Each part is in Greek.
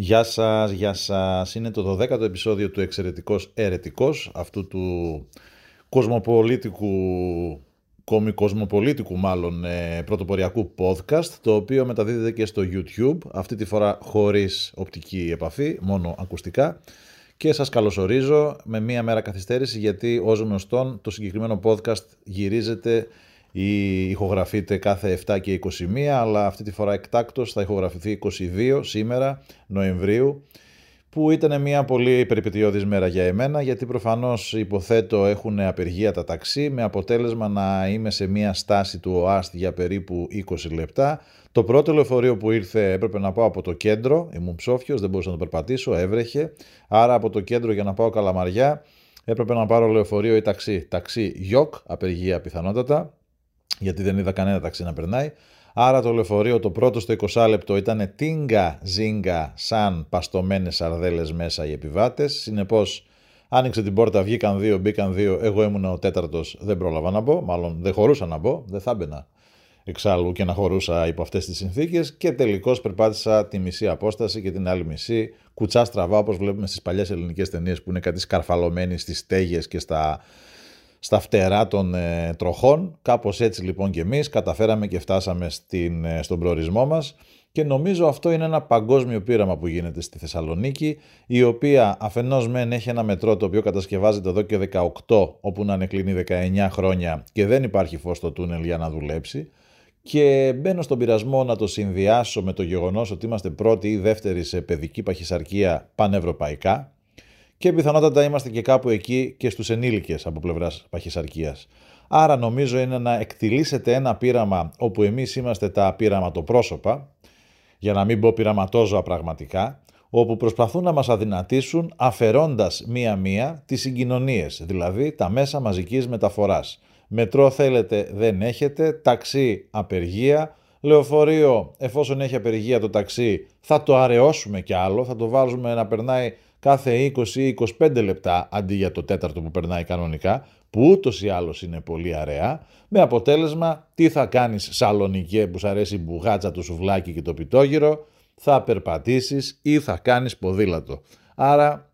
Γεια σας, γεια σας. Είναι το 12ο επεισόδιο του Εξαιρετικός Ερετικός, αυτού του κοσμοπολίτικου, κομικοσμοπολίτικου μάλλον ε, πρωτοποριακού podcast, το οποίο μεταδίδεται και στο YouTube, αυτή τη φορά χωρίς οπτική επαφή, μόνο ακουστικά. Και σας καλωσορίζω με μία μέρα καθυστέρηση γιατί ως γνωστόν το συγκεκριμένο podcast γυρίζεται ή ηχογραφείται κάθε 7 και 21, αλλά αυτή τη φορά εκτάκτος θα ηχογραφηθεί 22 σήμερα, Νοεμβρίου, που ήταν μια πολύ περιπετειώδης μέρα για εμένα, γιατί προφανώς υποθέτω έχουν απεργία τα ταξί, με αποτέλεσμα να είμαι σε μια στάση του ΟΑΣΤ για περίπου 20 λεπτά. Το πρώτο λεωφορείο που ήρθε έπρεπε να πάω από το κέντρο, ήμουν ψόφιος, δεν μπορούσα να το περπατήσω, έβρεχε, άρα από το κέντρο για να πάω Καλαμαριά έπρεπε να πάρω λεωφορείο ή ταξί. Ταξί γιοκ, απεργία πιθανότατα, γιατί δεν είδα κανένα ταξί να περνάει. Άρα το λεωφορείο το πρώτο στο 20 λεπτό ήταν τίνγκα ζίνγκα σαν παστομένες σαρδέλες μέσα οι επιβάτες. Συνεπώς άνοιξε την πόρτα, βγήκαν δύο, μπήκαν δύο, εγώ ήμουν ο τέταρτος, δεν πρόλαβα να μπω, μάλλον δεν χωρούσα να μπω, δεν θα έμπαινα εξάλλου και να χωρούσα υπό αυτές τις συνθήκες και τελικώς περπάτησα τη μισή απόσταση και την άλλη μισή κουτσά στραβά όπως βλέπουμε στις παλιές ελληνικές ταινίες που είναι κάτι σκαρφαλωμένοι στις στέγες και στα στα φτερά των ε, τροχών. Κάπως έτσι λοιπόν και εμείς καταφέραμε και φτάσαμε στην, ε, στον προορισμό μας. Και νομίζω αυτό είναι ένα παγκόσμιο πείραμα που γίνεται στη Θεσσαλονίκη η οποία αφενός μεν έχει ένα μετρό το οποίο κατασκευάζεται εδώ και 18 όπου να ανεκλείνει 19 χρόνια και δεν υπάρχει φως στο τούνελ για να δουλέψει. Και μπαίνω στον πειρασμό να το συνδυάσω με το γεγονός ότι είμαστε πρώτοι ή δεύτεροι σε παιδική παχυσαρκία πανευρωπαϊκά και πιθανότατα είμαστε και κάπου εκεί και στους ενήλικες από πλευράς παχυσαρκίας. Άρα νομίζω είναι να εκτιλήσετε ένα πείραμα όπου εμείς είμαστε τα πειραματοπρόσωπα, για να μην πω πειραματόζωα πραγματικά, όπου προσπαθούν να μας αδυνατήσουν αφαιρώντας μία-μία τις συγκοινωνίες, δηλαδή τα μέσα μαζικής μεταφοράς. Μετρό θέλετε δεν έχετε, ταξί απεργία, λεωφορείο εφόσον έχει απεργία το ταξί θα το αραιώσουμε κι άλλο, θα το βάλουμε να περνάει κάθε 20-25 λεπτά αντί για το τέταρτο που περνάει κανονικά, που ούτως ή άλλως είναι πολύ αραιά, με αποτέλεσμα τι θα κάνεις σαλονικέ που σου αρέσει η μπουγάτσα, το σουβλάκι και το πιτόγυρο, θα περπατήσεις ή θα κάνεις ποδήλατο. Άρα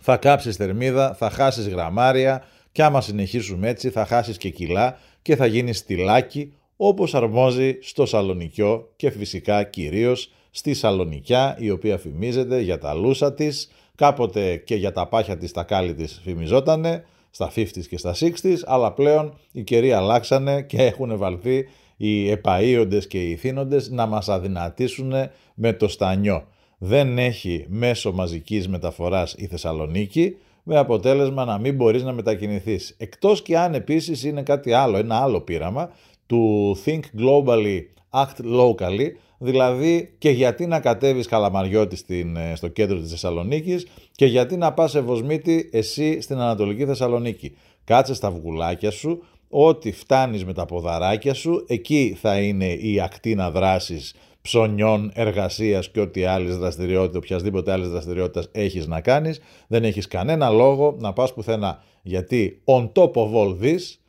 θα κάψεις θερμίδα, θα χάσεις γραμμάρια και άμα συνεχίσουμε έτσι θα χάσεις και κιλά και θα γίνεις στυλάκι όπως αρμόζει στο σαλονικιό και φυσικά κυρίως στη Σαλονικιά η οποία φημίζεται για τα λούσα της, Κάποτε και για τα πάχια της τα κάλλη της φημιζότανε, στα 50s και στα 60s, αλλά πλέον οι καιροί αλλάξανε και έχουν βαλθεί οι επαΐοντες και οι ηθήνοντες να μας αδυνατήσουν με το στανιό. Δεν έχει μέσο μαζικής μεταφοράς η Θεσσαλονίκη, με αποτέλεσμα να μην μπορείς να μετακινηθείς. Εκτός και αν επίσης είναι κάτι άλλο, ένα άλλο πείραμα του Think Globally, Act Locally, Δηλαδή και γιατί να κατέβεις Καλαμαριώτη στην, ε, στο κέντρο της Θεσσαλονίκης και γιατί να πας Ευωσμήτη εσύ στην Ανατολική Θεσσαλονίκη. Κάτσε στα βγουλάκια σου, ό,τι φτάνεις με τα ποδαράκια σου, εκεί θα είναι η ακτίνα δράσης ψωνιών, εργασίας και ό,τι άλλες δραστηριότητα, οποιασδήποτε άλλες δραστηριότητας έχεις να κάνεις. Δεν έχεις κανένα λόγο να πας πουθενά. Γιατί on top of all this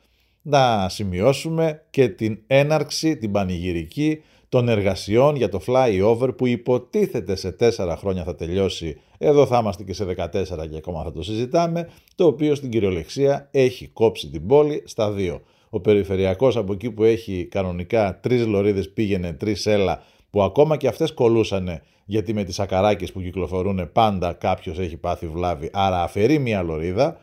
να σημειώσουμε και την έναρξη, την πανηγυρική των εργασιών για το flyover που υποτίθεται σε 4 χρόνια θα τελειώσει, εδώ θα είμαστε και σε 14 και ακόμα θα το συζητάμε, το οποίο στην κυριολεξία έχει κόψει την πόλη στα δύο. Ο περιφερειακός από εκεί που έχει κανονικά τρεις λωρίδες πήγαινε, τρεις έλα, που ακόμα και αυτές κολούσανε γιατί με τις ακαράκες που κυκλοφορούν πάντα κάποιος έχει πάθει βλάβη, άρα αφαιρεί μία λωρίδα.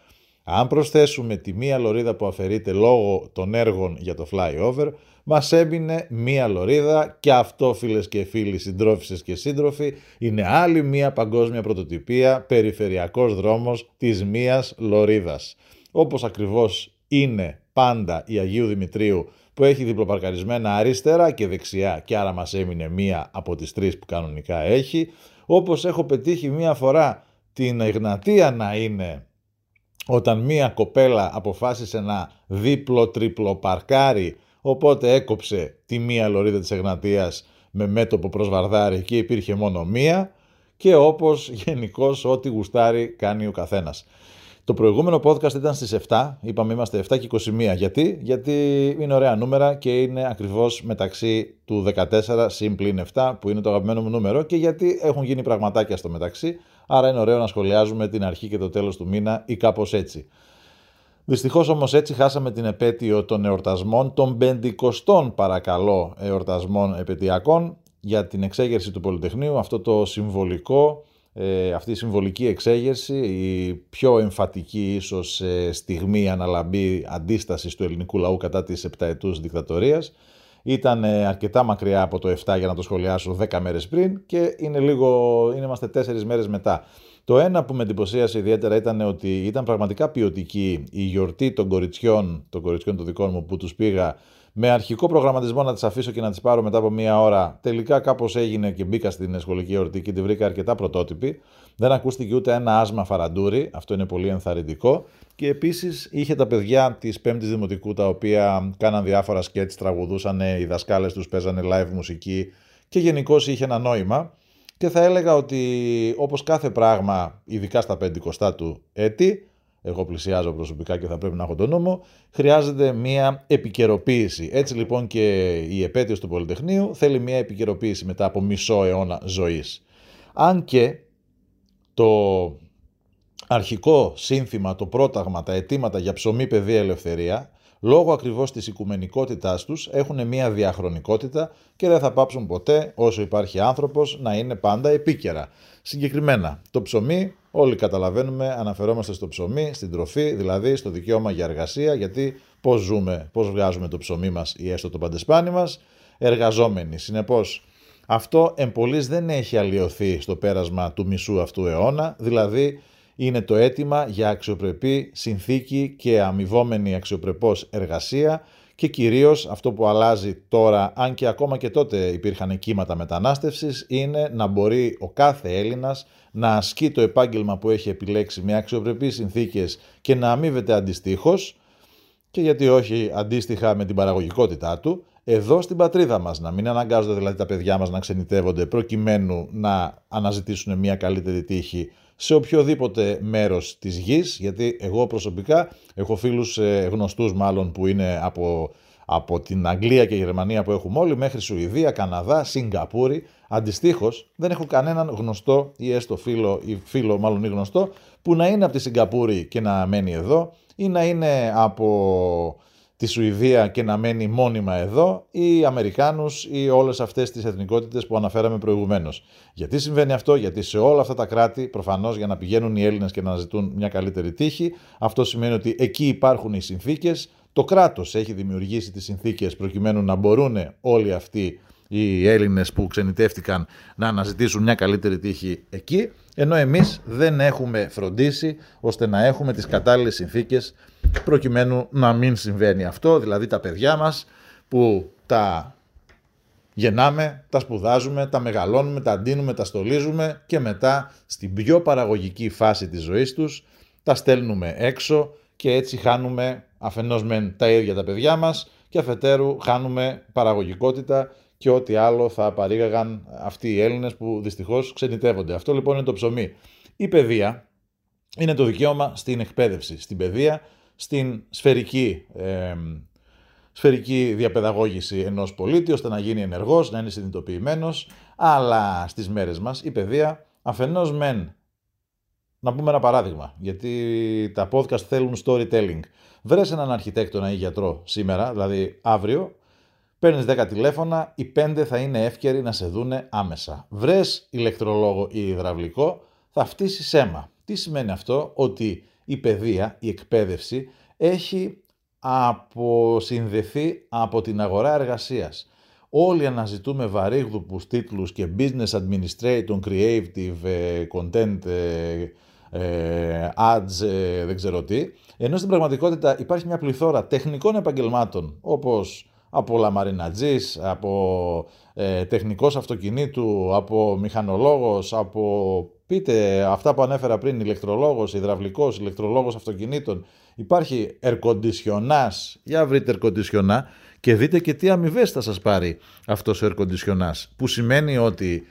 Αν προσθέσουμε τη μία λωρίδα που αφαιρείται λόγω των έργων για το flyover, μας έμεινε μία λωρίδα και αυτό φίλες και φίλοι, συντρόφισσες και σύντροφοι, είναι άλλη μία παγκόσμια πρωτοτυπία, περιφερειακός δρόμος της μίας λωρίδας. Όπως ακριβώς είναι πάντα η Αγίου Δημητρίου που έχει διπλοπαρκαρισμένα αριστερά και δεξιά και άρα μας έμεινε μία από τις τρεις που κανονικά έχει, όπως έχω πετύχει μία φορά την Εγνατία να είναι όταν μία κοπέλα αποφάσισε να δίπλο-τρίπλο παρκάρει, οπότε έκοψε τη μία λωρίδα της Εγνατίας με μέτωπο προς Βαρδάρη και υπήρχε μόνο μία και όπως γενικώς ό,τι γουστάρει κάνει ο καθένας. Το προηγούμενο podcast ήταν στις 7, είπαμε είμαστε 7 και 21. Γιατί, Γιατί είναι ωραία νούμερα και είναι ακριβώς μεταξύ του 14 συν 7 που είναι το αγαπημένο μου νούμερο και γιατί έχουν γίνει πραγματάκια στο μεταξύ, άρα είναι ωραίο να σχολιάζουμε την αρχή και το τέλος του μήνα ή κάπως έτσι. Δυστυχώς όμως έτσι χάσαμε την επέτειο των εορτασμών, των πεντηκοστών παρακαλώ εορτασμών επαιτειακών για την εξέγερση του Πολυτεχνείου, αυτό το συμβολικό ε, αυτή η συμβολική εξέγερση, η πιο εμφατική ίσως ε, στιγμή αναλαμπή αντίστασης του ελληνικού λαού κατά της επταετούς δικτατορίας. Ήταν ε, αρκετά μακριά από το 7 για να το σχολιάσω 10 μέρες πριν και είναι λίγο, είναι, είμαστε 4 μέρες μετά. Το ένα που με εντυπωσίασε ιδιαίτερα ήταν ότι ήταν πραγματικά ποιοτική η γιορτή των κοριτσιών, των κοριτσιών των δικών μου που τους πήγα με αρχικό προγραμματισμό να τις αφήσω και να τις πάρω μετά από μία ώρα. Τελικά κάπως έγινε και μπήκα στην σχολική εορτή και τη βρήκα αρκετά πρωτότυπη. Δεν ακούστηκε ούτε ένα άσμα φαραντούρι, αυτό είναι πολύ ενθαρρυντικό. Και επίσης είχε τα παιδιά της Πέμπτης Δημοτικού τα οποία κάναν διάφορα σκέτς, τραγουδούσαν, οι δασκάλες τους παίζανε live μουσική και γενικώς είχε ένα νόημα. Και θα έλεγα ότι όπως κάθε πράγμα, ειδικά στα πεντηκοστά του έτη, εγώ πλησιάζω προσωπικά και θα πρέπει να έχω τον νόμο, χρειάζεται μια επικαιροποίηση. Έτσι λοιπόν και η επέτειος του Πολυτεχνείου θέλει μια επικαιροποίηση μετά από μισό αιώνα ζωής. Αν και το αρχικό σύνθημα, το πρόταγμα, τα αιτήματα για ψωμί, παιδεία, ελευθερία, λόγω ακριβώς της οικουμενικότητάς τους έχουν μια διαχρονικότητα και δεν θα πάψουν ποτέ όσο υπάρχει άνθρωπος να είναι πάντα επίκαιρα. Συγκεκριμένα, το ψωμί Όλοι καταλαβαίνουμε, αναφερόμαστε στο ψωμί, στην τροφή, δηλαδή στο δικαίωμα για εργασία, γιατί πώς ζούμε, πώς βγάζουμε το ψωμί μας ή έστω το παντεσπάνι μας, εργαζόμενοι. Συνεπώς, αυτό εμπολής δεν έχει αλλοιωθεί στο πέρασμα του μισού αυτού αιώνα, δηλαδή είναι το αίτημα για αξιοπρεπή συνθήκη και αμοιβόμενη αξιοπρεπώς εργασία και κυρίως αυτό που αλλάζει τώρα, αν και ακόμα και τότε υπήρχαν κύματα μετανάστευσης, είναι να μπορεί ο κάθε Έλληνας να ασκεί το επάγγελμα που έχει επιλέξει με αξιοπρεπείς συνθήκες και να αμείβεται αντιστοίχως και γιατί όχι αντίστοιχα με την παραγωγικότητά του, εδώ στην πατρίδα μας, να μην αναγκάζονται δηλαδή τα παιδιά μας να ξενιτεύονται προκειμένου να αναζητήσουν μια καλύτερη τύχη σε οποιοδήποτε μέρος της γης, γιατί εγώ προσωπικά έχω φίλους ε, γνωστούς μάλλον που είναι από, από την Αγγλία και Γερμανία που έχουμε όλοι μέχρι Σουηδία, Καναδά, Σιγκαπούρη. Αντιστοίχως, δεν έχω κανέναν γνωστό ή έστω φίλο ή φίλο μάλλον ή γνωστό που να είναι από τη Σιγκαπούρη και να μένει εδώ ή να είναι από τη Σουηδία και να μένει μόνιμα εδώ ή Αμερικάνους ή όλες αυτές τις εθνικότητες που αναφέραμε προηγουμένως. Γιατί συμβαίνει αυτό, γιατί σε όλα αυτά τα κράτη προφανώς για να πηγαίνουν οι Έλληνες και να ζητούν μια καλύτερη τύχη, αυτό σημαίνει ότι εκεί υπάρχουν οι συνθήκες, το κράτος έχει δημιουργήσει τις συνθήκες προκειμένου να μπορούν όλοι αυτοί οι Έλληνες που ξενιτεύτηκαν να αναζητήσουν μια καλύτερη τύχη εκεί, ενώ εμείς δεν έχουμε φροντίσει ώστε να έχουμε τις κατάλληλες συνθήκες προκειμένου να μην συμβαίνει αυτό, δηλαδή τα παιδιά μας που τα γεννάμε, τα σπουδάζουμε, τα μεγαλώνουμε, τα αντίνουμε, τα στολίζουμε και μετά στην πιο παραγωγική φάση της ζωής τους τα στέλνουμε έξω και έτσι χάνουμε αφενός μεν τα ίδια τα παιδιά μας και αφετέρου χάνουμε παραγωγικότητα και ό,τι άλλο θα παρήγαγαν αυτοί οι Έλληνες που δυστυχώς ξενιτεύονται. Αυτό λοιπόν είναι το ψωμί. Η παιδεία είναι το δικαίωμα στην εκπαίδευση. Στην παιδεία στην σφαιρική, ε, σφαιρική διαπαιδαγώγηση ενός πολίτη, ώστε να γίνει ενεργός, να είναι συνειδητοποιημένος, αλλά στις μέρες μας η παιδεία αφενός μεν, να πούμε ένα παράδειγμα, γιατί τα podcast θέλουν storytelling. Βρες έναν αρχιτέκτονα ή γιατρό σήμερα, δηλαδή αύριο, Παίρνεις 10 τηλέφωνα, οι 5 θα είναι εύκαιροι να σε δούνε άμεσα. Βρες ηλεκτρολόγο ή υδραυλικό, θα φτύσεις αίμα. Τι σημαίνει αυτό, ότι η παιδεία, η εκπαίδευση έχει αποσυνδεθεί από την αγορά εργασίας. Όλοι αναζητούμε βαρύγδουπους τίτλους και business administrator, creative, ε, content, ε, ε, ads, δεν ξέρω τι, ενώ στην πραγματικότητα υπάρχει μια πληθώρα τεχνικών επαγγελμάτων, όπως από λαμαρινατζής, από ε, τεχνικός αυτοκινήτου, από μηχανολόγος, από Πείτε αυτά που ανέφερα πριν, ηλεκτρολόγος, υδραυλικός, ηλεκτρολόγος αυτοκινήτων. Υπάρχει ερκοντισιονάς, για βρείτε ερκοντισιονά και δείτε και τι αμοιβές θα σας πάρει αυτός ο ερκοντισιονάς. Που σημαίνει ότι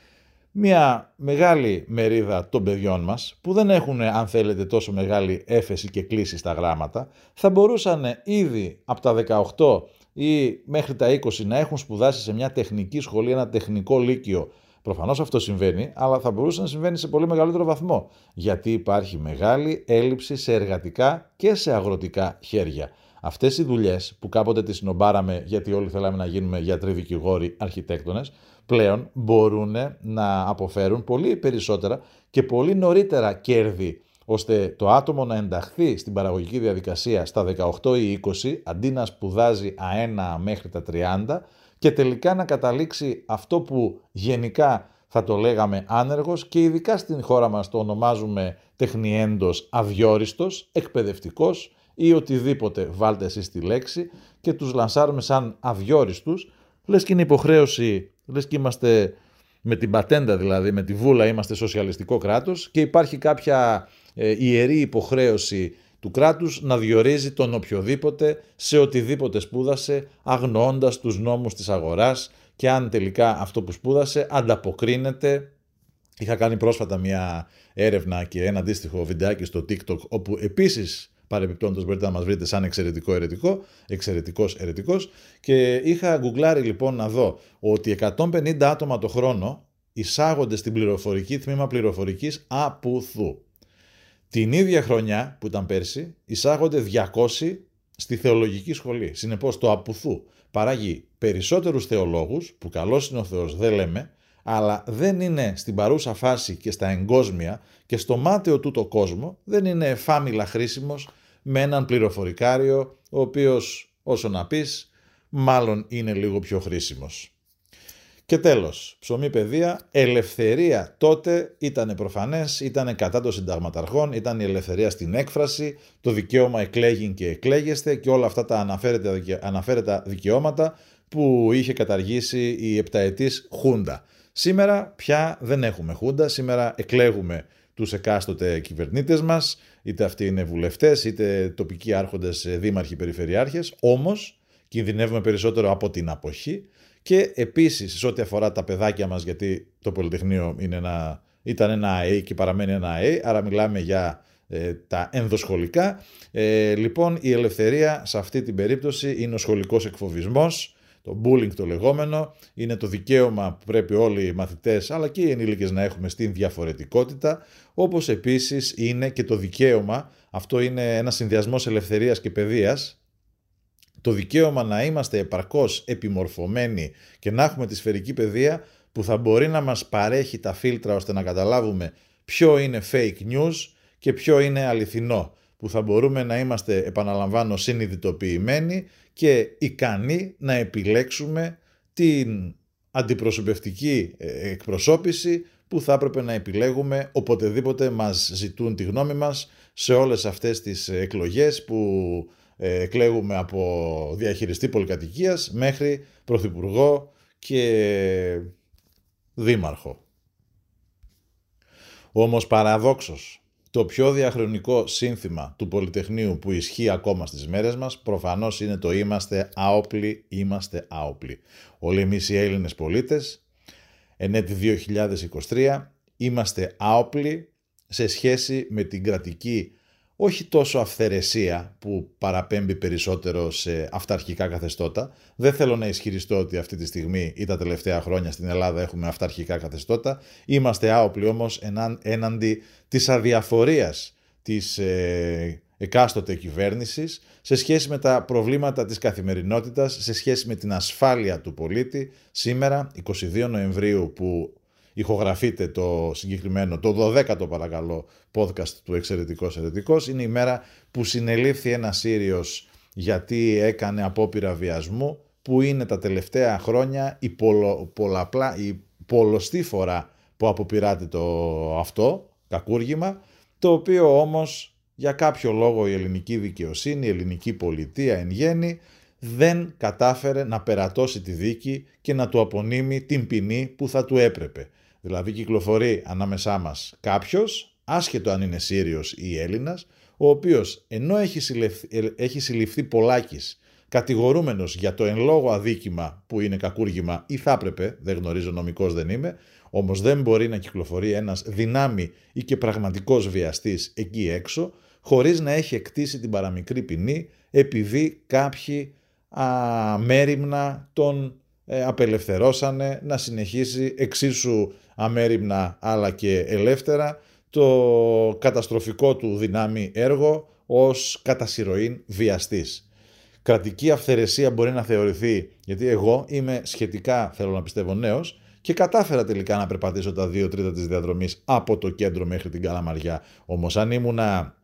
μια μεγάλη μερίδα των παιδιών μας που δεν έχουν αν θέλετε τόσο μεγάλη έφεση και κλίση στα γράμματα θα μπορούσαν ήδη από τα 18 ή μέχρι τα 20 να έχουν σπουδάσει σε μια τεχνική σχολή, ένα τεχνικό λύκειο. Προφανώς αυτό συμβαίνει, αλλά θα μπορούσε να συμβαίνει σε πολύ μεγαλύτερο βαθμό. Γιατί υπάρχει μεγάλη έλλειψη σε εργατικά και σε αγροτικά χέρια. Αυτές οι δουλειές που κάποτε τις συνομπάραμε γιατί όλοι θέλαμε να γίνουμε γιατροί, δικηγόροι, αρχιτέκτονες, πλέον μπορούν να αποφέρουν πολύ περισσότερα και πολύ νωρίτερα κέρδη ώστε το άτομο να ενταχθεί στην παραγωγική διαδικασία στα 18 ή 20 αντί να σπουδάζει αένα μέχρι τα 30 και τελικά να καταλήξει αυτό που γενικά θα το λέγαμε άνεργος και ειδικά στην χώρα μας το ονομάζουμε τεχνιέντος αδιόριστος, εκπαιδευτικός ή οτιδήποτε βάλτε εσείς τη λέξη και τους λανσάρουμε σαν αδιόριστους, λες και είναι υποχρέωση, λες και είμαστε με την πατέντα δηλαδή, με τη βούλα είμαστε σοσιαλιστικό κράτος και υπάρχει κάποια ε, ιερή υποχρέωση του κράτους να διορίζει τον οποιοδήποτε σε οτιδήποτε σπούδασε αγνοώντας τους νόμους της αγοράς και αν τελικά αυτό που σπούδασε ανταποκρίνεται Είχα κάνει πρόσφατα μια έρευνα και ένα αντίστοιχο βιντεάκι στο TikTok όπου επίσης παρεμπιπτόντως μπορείτε να μας βρείτε σαν εξαιρετικό ερετικό, εξαιρετικός ερετικός και είχα γκουγκλάρει λοιπόν να δω ότι 150 άτομα το χρόνο εισάγονται στην πληροφορική τμήμα πληροφορικής απουθού. Την ίδια χρονιά που ήταν πέρσι, εισάγονται 200 στη θεολογική σχολή. Συνεπώς το απουθού παράγει περισσότερους θεολόγους, που καλός είναι ο Θεός δεν λέμε, αλλά δεν είναι στην παρούσα φάση και στα εγκόσμια και στο μάταιο τούτο κόσμο, δεν είναι εφάμιλα χρήσιμος με έναν πληροφορικάριο, ο οποίος όσο να πεις, μάλλον είναι λίγο πιο χρήσιμος. Και τέλος, ψωμί παιδεία, ελευθερία τότε ήταν προφανές, ήταν κατά των συνταγματαρχών, ήταν η ελευθερία στην έκφραση, το δικαίωμα εκλέγην και εκλέγεστε και όλα αυτά τα αναφέρετα δικαιώματα που είχε καταργήσει η επταετής Χούντα. Σήμερα πια δεν έχουμε Χούντα, σήμερα εκλέγουμε τους εκάστοτε κυβερνήτες μας, είτε αυτοί είναι βουλευτές, είτε τοπικοί άρχοντες, δήμαρχοι, περιφερειάρχες, όμως κινδυνεύουμε περισσότερο από την αποχή και επίσης σε ό,τι αφορά τα παιδάκια μας, γιατί το Πολυτεχνείο είναι ένα, ήταν ένα ΑΕ και παραμένει ένα ΑΕ, άρα μιλάμε για ε, τα ενδοσχολικά. Ε, λοιπόν, η ελευθερία σε αυτή την περίπτωση είναι ο σχολικός εκφοβισμός, το bullying το λεγόμενο, είναι το δικαίωμα που πρέπει όλοι οι μαθητές αλλά και οι ενήλικες να έχουμε στην διαφορετικότητα, όπως επίσης είναι και το δικαίωμα, αυτό είναι ένα συνδυασμός ελευθερίας και παιδείας, το δικαίωμα να είμαστε επαρκώς επιμορφωμένοι και να έχουμε τη σφαιρική παιδεία που θα μπορεί να μας παρέχει τα φίλτρα ώστε να καταλάβουμε ποιο είναι fake news και ποιο είναι αληθινό που θα μπορούμε να είμαστε, επαναλαμβάνω, συνειδητοποιημένοι και ικανοί να επιλέξουμε την αντιπροσωπευτική ε, εκπροσώπηση που θα έπρεπε να επιλέγουμε. Οποτεδήποτε μας ζητούν τη γνώμη μας σε όλες αυτές τις εκλογές που ε, εκλέγουμε από διαχειριστή πολυκατοικίας μέχρι πρωθυπουργό και δήμαρχο. Όμως παραδόξως, το πιο διαχρονικό σύνθημα του Πολυτεχνείου που ισχύει ακόμα στις μέρες μας προφανώς είναι το «Είμαστε άοπλοι, είμαστε άοπλοι». Όλοι εμείς οι Έλληνες πολίτες, εν έτη 2023, είμαστε άοπλοι σε σχέση με την κρατική όχι τόσο αυθαιρεσία που παραπέμπει περισσότερο σε αυταρχικά καθεστώτα. Δεν θέλω να ισχυριστώ ότι αυτή τη στιγμή ή τα τελευταία χρόνια στην Ελλάδα έχουμε αυταρχικά καθεστώτα. Είμαστε άοπλοι όμως έναντι της αδιαφορίας της ε, εκάστοτε κυβέρνησης σε σχέση με τα προβλήματα της καθημερινότητας, σε σχέση με την ασφάλεια του πολίτη. Σήμερα, 22 Νοεμβρίου που ηχογραφείτε το συγκεκριμένο, το 12ο παρακαλώ podcast του Εξαιρετικός Ερετικός. Είναι η μέρα που συνελήφθη ένας Σύριος γιατί έκανε απόπειρα βιασμού που είναι τα τελευταία χρόνια η, πολλο, πολλαπλά, η πολλωστή φορά που αποπειράται το αυτό, κακούργημα, το οποίο όμως για κάποιο λόγο η ελληνική δικαιοσύνη, η ελληνική πολιτεία εν γέννη, δεν κατάφερε να περατώσει τη δίκη και να του απονείμει την ποινή που θα του έπρεπε Δηλαδή κυκλοφορεί ανάμεσά μας κάποιος, άσχετο αν είναι Σύριος ή Έλληνας, ο οποίος ενώ έχει, συλληφθεί, έχει συλληφθεί πολλάκις κατηγορούμενος για το εν λόγω αδίκημα που είναι κακούργημα ή θα έπρεπε, δεν γνωρίζω νομικός δεν είμαι, όμως δεν μπορεί να κυκλοφορεί ένας δυνάμει ή και πραγματικός βιαστής εκεί έξω, χωρίς να έχει εκτίσει την παραμικρή ποινή επειδή κάποιοι α, μέρημνα τον ε, απελευθερώσανε να συνεχίσει εξίσου αμέριμνα αλλά και ελεύθερα το καταστροφικό του δυνάμει έργο ως κατά βιαστής. Κρατική αυθαιρεσία μπορεί να θεωρηθεί, γιατί εγώ είμαι σχετικά, θέλω να πιστεύω, νέος και κατάφερα τελικά να περπατήσω τα δύο τρίτα της διαδρομής από το κέντρο μέχρι την Καλαμαριά. Όμως αν ήμουνα,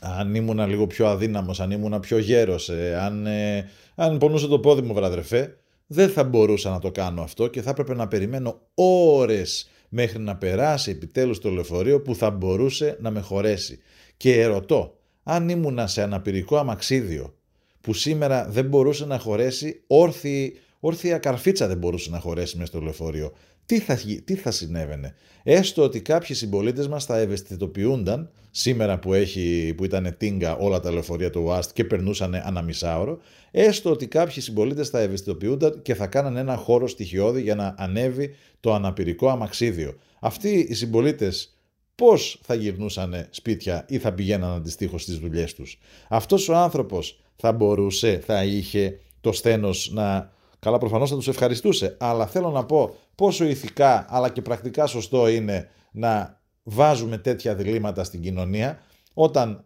αν ήμουνα λίγο πιο αδύναμος, αν ήμουνα πιο γέρος, ε, αν, ε, αν πονούσε το πόδι μου βραδρεφέ, δεν θα μπορούσα να το κάνω αυτό και θα έπρεπε να περιμένω ώρες μέχρι να περάσει επιτέλους το λεωφορείο που θα μπορούσε να με χωρέσει. Και ερωτώ, αν ήμουνα σε αναπηρικό αμαξίδιο που σήμερα δεν μπορούσε να χωρέσει, όρθιη, όρθια καρφίτσα δεν μπορούσε να χωρέσει μέσα στο λεωφορείο, τι θα, τι θα συνέβαινε. Έστω ότι κάποιοι συμπολίτες μας θα ευαισθητοποιούνταν σήμερα που, έχει, που ήταν τίνγκα όλα τα λεωφορεία του ΟΑΣΤ και περνούσαν ένα μισάωρο, έστω ότι κάποιοι συμπολίτες θα ευαισθητοποιούνταν και θα κάνανε ένα χώρο στοιχειώδη για να ανέβει το αναπηρικό αμαξίδιο. Αυτοί οι συμπολίτες πώς θα γυρνούσαν σπίτια ή θα πηγαίναν αντιστοίχως στις δουλειές τους; Αυτός ο άνθρωπος θα μπορούσε, θα είχε το σθένος να Καλά, προφανώς θα τους ευχαριστούσε, αλλά θέλω να πω πόσο ηθικά αλλά και πρακτικά σωστό είναι να βάζουμε τέτοια διλήμματα στην κοινωνία όταν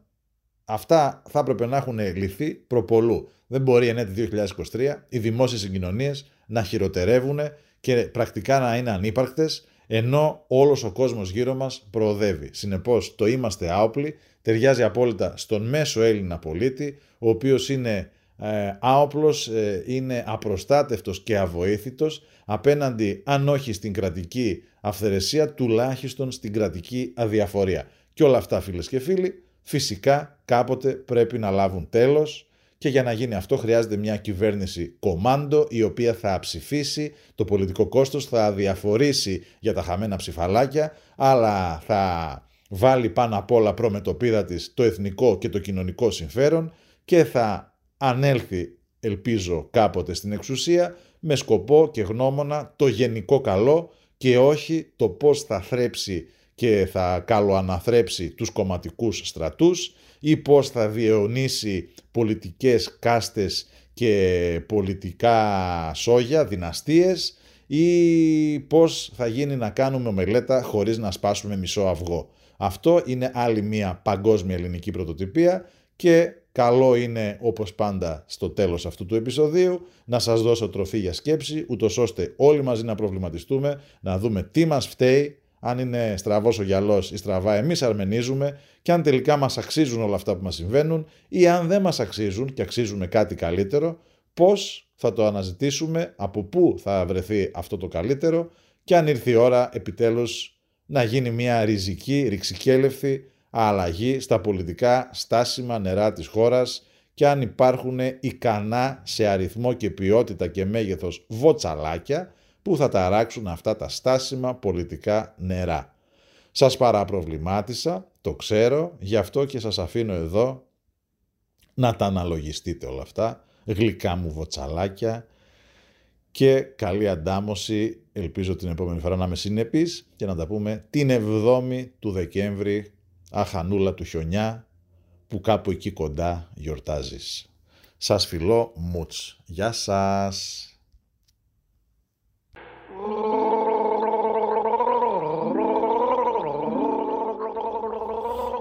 αυτά θα έπρεπε να έχουν λυθεί προπολού. Δεν μπορεί εν έτη 2023 οι δημόσιες συγκοινωνίες να χειροτερεύουν και πρακτικά να είναι ανύπαρκτες ενώ όλος ο κόσμος γύρω μας προοδεύει. Συνεπώς το είμαστε άοπλοι ταιριάζει απόλυτα στον μέσο Έλληνα πολίτη ο οποίος είναι ε, άοπλος, ε, είναι απροστάτευτος και αβοήθητος απέναντι αν όχι στην κρατική αυθαιρεσία τουλάχιστον στην κρατική αδιαφορία. Και όλα αυτά φίλες και φίλοι φυσικά κάποτε πρέπει να λάβουν τέλος και για να γίνει αυτό χρειάζεται μια κυβέρνηση κομάντο η οποία θα ψηφίσει, το πολιτικό κόστος θα αδιαφορήσει για τα χαμένα ψηφαλάκια αλλά θα βάλει πάνω απ' όλα προμετωπίδα της το εθνικό και το κοινωνικό συμφέρον και θα ανέλθει, ελπίζω, κάποτε στην εξουσία με σκοπό και γνώμονα το γενικό καλό και όχι το πώς θα θρέψει και θα καλοαναθρέψει τους κομματικούς στρατούς ή πώς θα διαιωνίσει πολιτικές κάστες και πολιτικά σόγια, δυναστείες ή πώς θα γίνει να κάνουμε μελέτα χωρίς να σπάσουμε μισό αυγό. Αυτό είναι άλλη μια παγκόσμια ελληνική πρωτοτυπία και Καλό είναι όπως πάντα στο τέλος αυτού του επεισοδίου να σας δώσω τροφή για σκέψη ούτως ώστε όλοι μαζί να προβληματιστούμε, να δούμε τι μας φταίει, αν είναι στραβός ο γυαλός ή στραβά εμείς αρμενίζουμε και αν τελικά μας αξίζουν όλα αυτά που μας συμβαίνουν ή αν δεν μας αξίζουν και αξίζουμε κάτι καλύτερο, πώς θα το αναζητήσουμε, από πού θα βρεθεί αυτό το καλύτερο και αν ήρθε η ώρα επιτέλους να γίνει μια ριζική, ρηξικέλευθη αλλαγή στα πολιτικά στάσιμα νερά της χώρας και αν υπάρχουν ικανά σε αριθμό και ποιότητα και μέγεθος βοτσαλάκια που θα ταράξουν αυτά τα στάσιμα πολιτικά νερά. Σας παραπροβλημάτισα, το ξέρω, γι' αυτό και σας αφήνω εδώ να τα αναλογιστείτε όλα αυτά, γλυκά μου βοτσαλάκια και καλή αντάμωση, ελπίζω την επόμενη φορά να είμαι συνεπής και να τα πούμε την 7η του Δεκέμβρη αχανούλα του χιονιά που κάπου εκεί κοντά γιορτάζεις. Σας φιλώ μουτς. Γεια σας.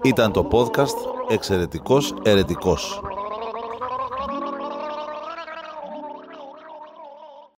Ήταν το podcast «Εξαιρετικός Ερετικός».